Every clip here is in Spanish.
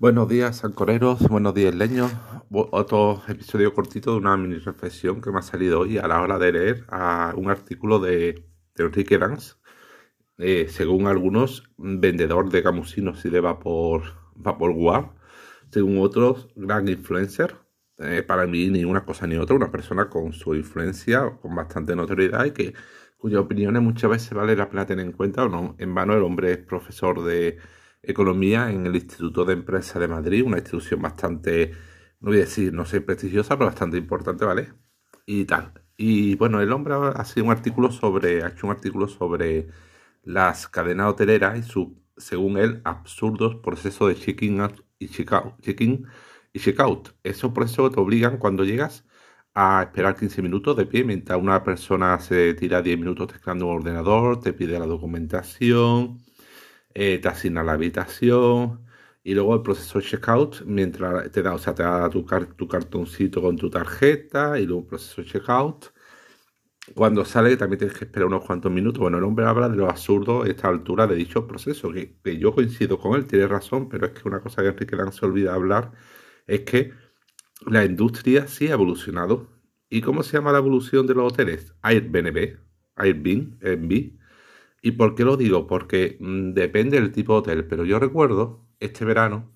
Buenos días, ancoreros, buenos días, leños. Otro episodio cortito de una mini reflexión que me ha salido hoy a la hora de leer a un artículo de, de Enrique Dance, eh, según algunos, vendedor de camusinos y de vapor, vapor guap, según otros, gran influencer. Eh, para mí, ni una cosa ni otra, una persona con su influencia, con bastante notoriedad y que cuyas opiniones muchas veces vale la pena tener en cuenta o no. En vano, el hombre es profesor de Economía en el Instituto de Empresa de Madrid, una institución bastante, no voy a decir, no sé, prestigiosa, pero bastante importante, ¿vale? Y tal. Y bueno, el hombre ha sido un artículo sobre, ha hecho un artículo sobre las cadenas hoteleras y su, según él, absurdos procesos de check-in y check-out. Y check-out. Esos procesos te obligan cuando llegas a esperar 15 minutos de pie mientras una persona se tira 10 minutos teclando un ordenador, te pide la documentación, eh, te asigna la habitación y luego el proceso de checkout, mientras te da, o sea, te da tu, cartoncito con tu tarjeta y luego el proceso de checkout. Cuando sale también tienes que esperar unos cuantos minutos. Bueno, el hombre habla de lo absurdo esta altura de dicho proceso, que, yo coincido con él, tiene razón, pero es que una cosa que Enrique Lan se olvida hablar es que la industria sí ha evolucionado. ¿Y cómo se llama la evolución de los hoteles? Airbnb, Airbnb, ¿Y por qué lo digo? Porque mm, depende del tipo de hotel, pero yo recuerdo este verano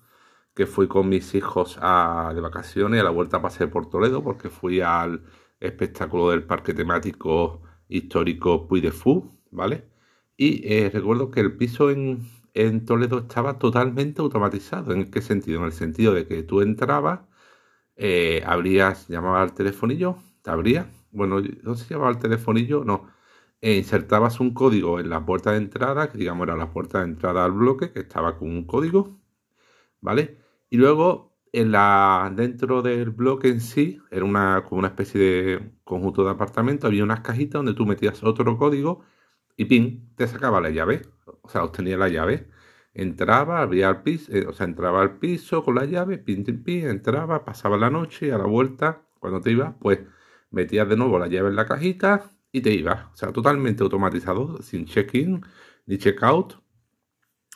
que fui con mis hijos a, de vacaciones a la vuelta pasear por Toledo, porque fui al espectáculo del parque temático histórico Puy de Fou, ¿vale? Y eh, recuerdo que el piso en, en Toledo estaba totalmente automatizado. ¿En qué sentido? En el sentido de que tú entrabas, eh, abrías, llamabas al telefonillo, te abría. Bueno, no se llamaba al telefonillo, no insertabas un código en la puerta de entrada, que digamos era la puerta de entrada al bloque, que estaba con un código, ¿vale? Y luego en la, dentro del bloque en sí, era una, como una especie de conjunto de apartamentos, había unas cajitas donde tú metías otro código y pin, te sacaba la llave, o sea, obtenía la llave. Entraba, abría el piso, eh, o sea, entraba al piso con la llave, pin, pin, pin, entraba, pasaba la noche y a la vuelta, cuando te ibas, pues metías de nuevo la llave en la cajita, y te ibas. O sea, totalmente automatizado, sin check-in, ni check-out,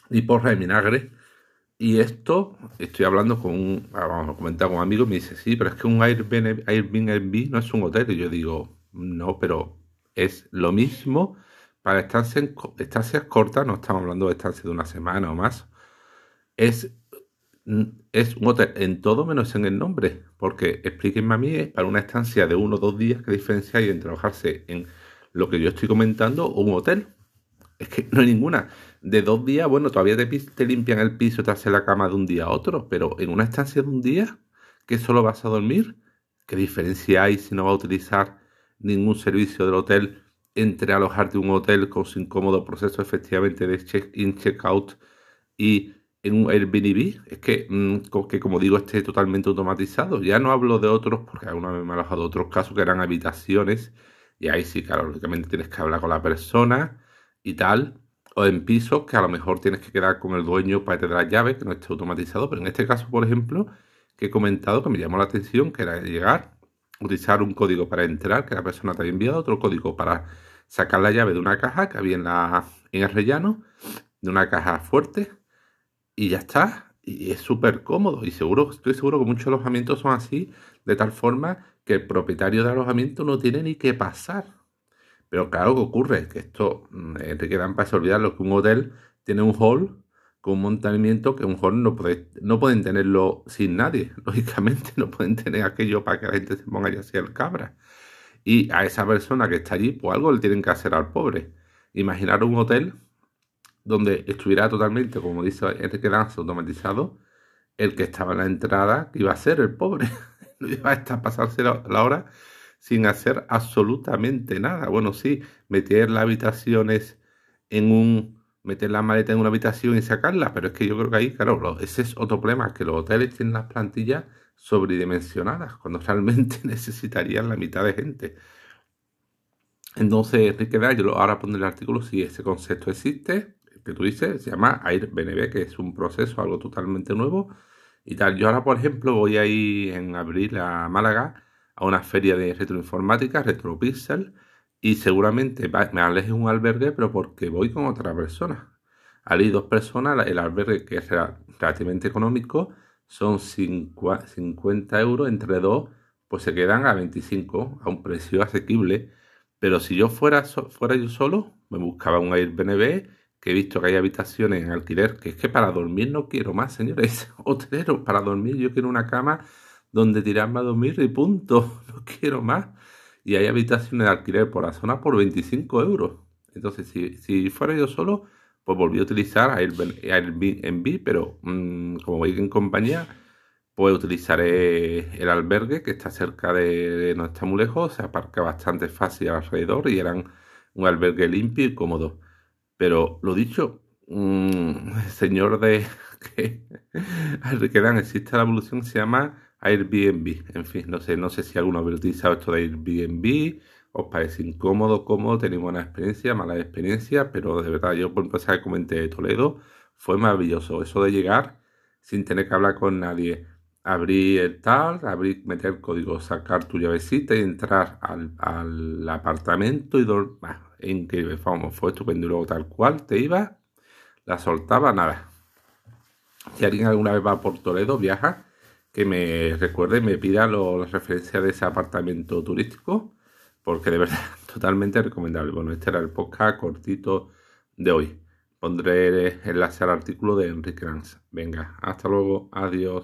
ni porra de vinagre. Y esto, estoy hablando con un, ah, vamos a comentar con un amigo, me dice, sí, pero es que un Airbnb, no es un hotel. Y yo digo, no, pero es lo mismo para estancias, estancias cortas, no estamos hablando de estancias de una semana o más. Es es un hotel en todo menos en el nombre, porque explíquenme a mí, para una estancia de uno o dos días, ¿qué diferencia hay entre trabajarse en lo que yo estoy comentando o un hotel? Es que no hay ninguna. De dos días, bueno, todavía te, limpian el piso te hacen la cama de un día a otro, pero en una estancia de un día, que solo vas a dormir, ¿qué diferencia hay si no vas a utilizar ningún servicio del hotel entre alojarte en un hotel con su incómodo proceso efectivamente de check-in, check-out y en un Airbnb es que, mm, que, como digo, esté totalmente automatizado. Ya no hablo de otros, porque alguna vez me ha alojado otros casos que eran habitaciones, y ahí sí, claro, lógicamente tienes que hablar con la persona y tal, o en pisos que a lo mejor tienes que quedar con el dueño para que te dé la llave, que no esté automatizado, pero en este caso, por ejemplo, que he comentado que me llamó la atención, que era llegar, utilizar un código para entrar, que la persona te había enviado, otro código para sacar la llave de una caja que había en, la, en el rellano, de una caja fuerte, y ya está. Y es súper cómodo. Y seguro, estoy seguro que muchos alojamientos son así, de tal forma que el propietario de alojamiento no tiene ni que pasar. Pero claro, que ocurre? Que esto, mm, te quedan para olvidar lo que un hotel tiene un hall con un mantenimiento que un hall no, puede, no pueden tenerlo sin nadie. Lógicamente, no pueden tener aquello para que la gente se ponga ya así el cabra. Y a esa persona que está allí, pues algo le tienen que hacer al pobre. Imaginar un hotel donde estuviera totalmente, como dice Enrique Danza, automatizado, el que estaba en la entrada iba a ser el pobre. no iba a estar pasarse la, hora sin hacer absolutamente nada. Bueno, sí, meter las habitaciones en un. meter la maleta en una habitación y sacarla, pero es que yo creo que ahí, claro, ese es otro problema, que los hoteles tienen las plantillas sobredimensionadas, cuando realmente necesitarían la mitad de gente. Entonces, Enrique yo ahora pondré el artículo si ese concepto existe, que tú dices, se llama Airbnb, que es un proceso, algo totalmente nuevo y tal. Yo ahora, por ejemplo, voy a ir en abril a Málaga a una feria de retroinformática, RetroPixel, y seguramente me aleje un albergue, pero porque voy con otra persona. al dos personas, el albergue, que es relativamente económico, son 50 euros entre dos, pues se quedan a 25, a un precio asequible. Pero si yo fuera, fuera yo solo, me buscaba un Airbnb, que he visto que hay habitaciones en alquiler, que es que para dormir no quiero más, señores, hoteleros, para dormir yo quiero una cama donde tirarme a dormir y punto, no quiero más. Y hay habitaciones de alquiler por la zona por 25 euros. Entonces, si, si fuera yo solo, pues volví a utilizar Airbnb, pero mm, como voy en compañía, pues utilizaré el albergue que está cerca de, no está muy lejos, se aparca bastante fácil alrededor y eran un albergue limpio y cómodo. Pero lo dicho, mm, señor de que, que dan, existe la evolución, se llama Airbnb. En fin, no sé, no sé si alguno ha utilizado esto de Airbnb os parece incómodo, cómodo, tenéis buena experiencia, mala experiencia, pero de verdad yo por empezar comenté de Toledo fue maravilloso. Eso de llegar sin tener que hablar con nadie, abrir el tal, abrir, meter el código, sacar tu llavecita y entrar al, apartamento y dormir. increíble, vamos, fue estupendo. Y luego tal cual te iba, la soltaba, nada. Si alguien alguna vez va por Toledo, viaja, que me recuerde, me pida las referencias de ese apartamento turístico porque de verdad, totalmente recomendable. Bueno, este era el podcast cortito de hoy. Pondré enlace al artículo de Enrique Ranz. Venga, hasta luego, adiós.